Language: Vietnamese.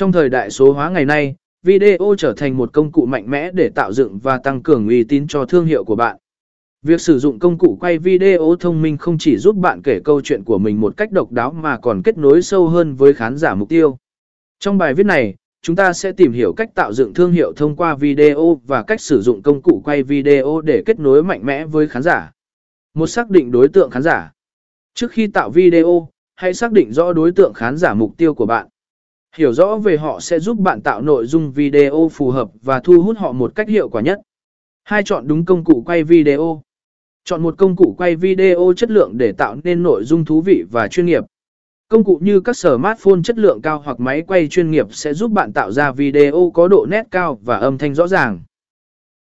Trong thời đại số hóa ngày nay, video trở thành một công cụ mạnh mẽ để tạo dựng và tăng cường uy tín cho thương hiệu của bạn. Việc sử dụng công cụ quay video thông minh không chỉ giúp bạn kể câu chuyện của mình một cách độc đáo mà còn kết nối sâu hơn với khán giả mục tiêu. Trong bài viết này, chúng ta sẽ tìm hiểu cách tạo dựng thương hiệu thông qua video và cách sử dụng công cụ quay video để kết nối mạnh mẽ với khán giả. Một xác định đối tượng khán giả. Trước khi tạo video, hãy xác định rõ đối tượng khán giả mục tiêu của bạn. Hiểu rõ về họ sẽ giúp bạn tạo nội dung video phù hợp và thu hút họ một cách hiệu quả nhất. Hai chọn đúng công cụ quay video. Chọn một công cụ quay video chất lượng để tạo nên nội dung thú vị và chuyên nghiệp. Công cụ như các smartphone chất lượng cao hoặc máy quay chuyên nghiệp sẽ giúp bạn tạo ra video có độ nét cao và âm thanh rõ ràng.